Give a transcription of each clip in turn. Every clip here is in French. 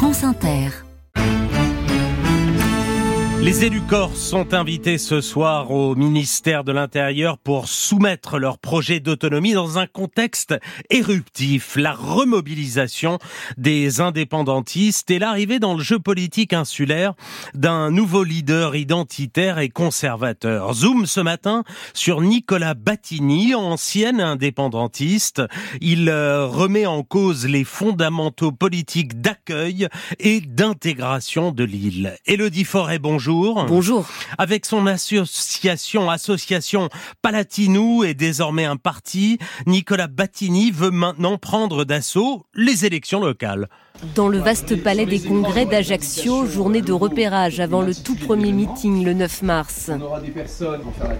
France Inter. Les élus corses sont invités ce soir au ministère de l'Intérieur pour soumettre leur projet d'autonomie dans un contexte éruptif, la remobilisation des indépendantistes et l'arrivée dans le jeu politique insulaire d'un nouveau leader identitaire et conservateur. Zoom ce matin sur Nicolas Battini, ancien indépendantiste. Il euh, remet en cause les fondamentaux politiques d'accueil et d'intégration de l'île. Elodie Forêt, bonjour bonjour. Bonjour. Avec son association, association Palatinou est désormais un parti, Nicolas Battini veut maintenant prendre d'assaut les élections locales. Dans le vaste palais des congrès d'Ajaccio, journée de repérage avant le tout premier meeting le 9 mars.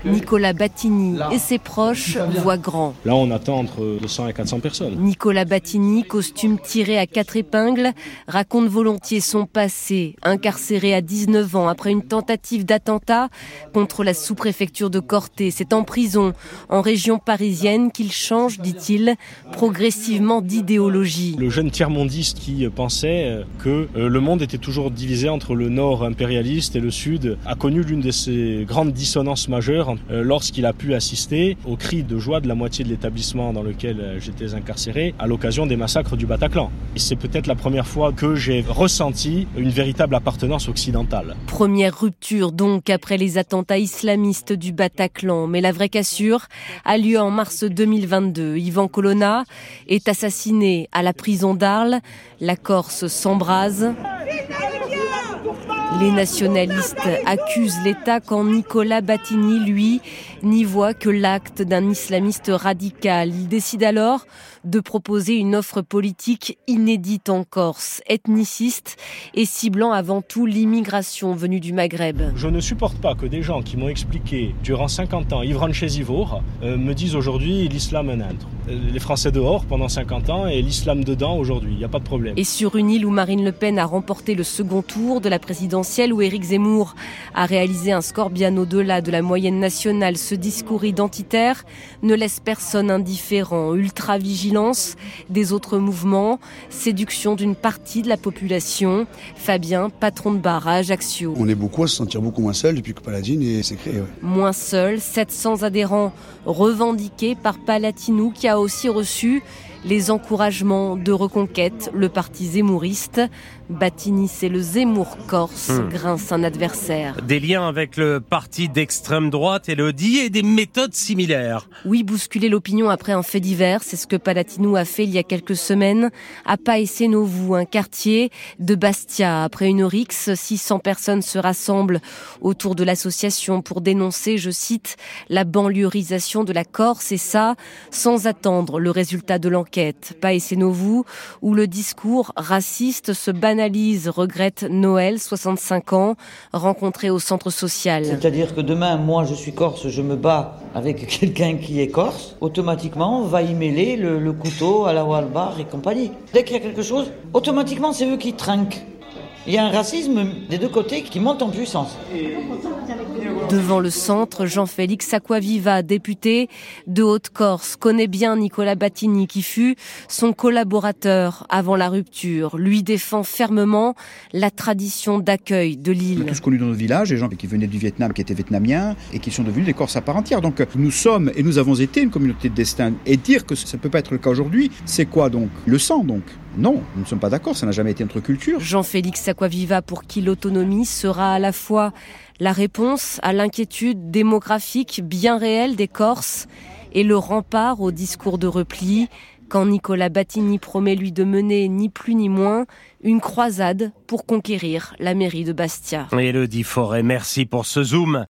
Nicolas Battini et ses proches voient grand. Là, on attend entre 200 et 400 personnes. Nicolas Battini, costume tiré à quatre épingles, raconte volontiers son passé, incarcéré à 19 ans après une tentative d'attentat contre la sous-préfecture de Corté. C'est en prison, en région parisienne, qu'il change, dit-il, progressivement d'idéologie. Le jeune tiers-mondiste qui pensait euh, que euh, le monde était toujours divisé entre le nord impérialiste et le sud, a connu l'une de ces grandes dissonances majeures euh, lorsqu'il a pu assister aux cris de joie de la moitié de l'établissement dans lequel j'étais incarcéré à l'occasion des massacres du Bataclan. Et c'est peut-être la première fois que j'ai ressenti une véritable appartenance occidentale. Première rupture donc après les attentats islamistes du Bataclan, mais la vraie cassure a lieu en mars 2022. Ivan Colonna est assassiné à la prison d'Arles. La Corse s'embrase. Les nationalistes accusent l'État quand Nicolas Battini, lui, n'y voit que l'acte d'un islamiste radical. Il décide alors de proposer une offre politique inédite en Corse, ethniciste et ciblant avant tout l'immigration venue du Maghreb. Je ne supporte pas que des gens qui m'ont expliqué durant 50 ans Ivran chez Ivour euh, me disent aujourd'hui l'islam un autre. Euh, les Français dehors pendant 50 ans et l'islam dedans aujourd'hui, il n'y a pas de problème. Et sur une île où Marine Le Pen a remporté le second tour de la présidentielle, où Éric Zemmour a réalisé un score bien au-delà de la moyenne nationale, ce discours identitaire ne laisse personne indifférent, ultra vigilance des autres mouvements, séduction d'une partie de la population. Fabien, patron de bar à Ajaccio. On est beaucoup à se sentir beaucoup moins seul depuis que Paladine est créé. Moins seul, 700 adhérents revendiqués par Palatinou qui a aussi reçu les encouragements de reconquête, le parti zémouriste. Battini, c'est le Zemmour corse, hmm. grince un adversaire. Des liens avec le parti d'extrême droite, Elodie, et des méthodes similaires. Oui, bousculer l'opinion après un fait divers, c'est ce que Palatinou a fait il y a quelques semaines à Paesenovu, un quartier de Bastia. Après une rixe, 600 personnes se rassemblent autour de l'association pour dénoncer, je cite, la banlieusisation de la Corse, et ça, sans attendre le résultat de l'enquête. Paesenovu, où le discours raciste se banalise regrette Noël, 65 ans, rencontré au centre social. C'est-à-dire que demain, moi je suis corse, je me bats avec quelqu'un qui est corse, automatiquement on va y mêler le, couteau à la Walbar et compagnie. Dès qu'il y a quelque chose, automatiquement c'est eux qui trinquent. Il y a un racisme des deux côtés qui monte en puissance. Devant le centre, Jean-Félix Aquaviva, député de Haute-Corse, connaît bien Nicolas Battini qui fut son collaborateur avant la rupture. Lui défend fermement la tradition d'accueil de l'île. Tous connus dans nos villages, des gens qui venaient du Vietnam, qui étaient vietnamiens et qui sont devenus des Corses à part entière. Donc nous sommes et nous avons été une communauté de destin. Et dire que ça ne peut pas être le cas aujourd'hui, c'est quoi donc? Le sang donc? Non, nous ne sommes pas d'accord, ça n'a jamais été notre culture. Jean-Félix Aquaviva, pour qui l'autonomie sera à la fois la réponse à l'inquiétude démographique bien réelle des Corses et le rempart au discours de repli, quand Nicolas Battini promet lui de mener ni plus ni moins une croisade pour conquérir la mairie de Bastia. Elodie Forêt, merci pour ce zoom.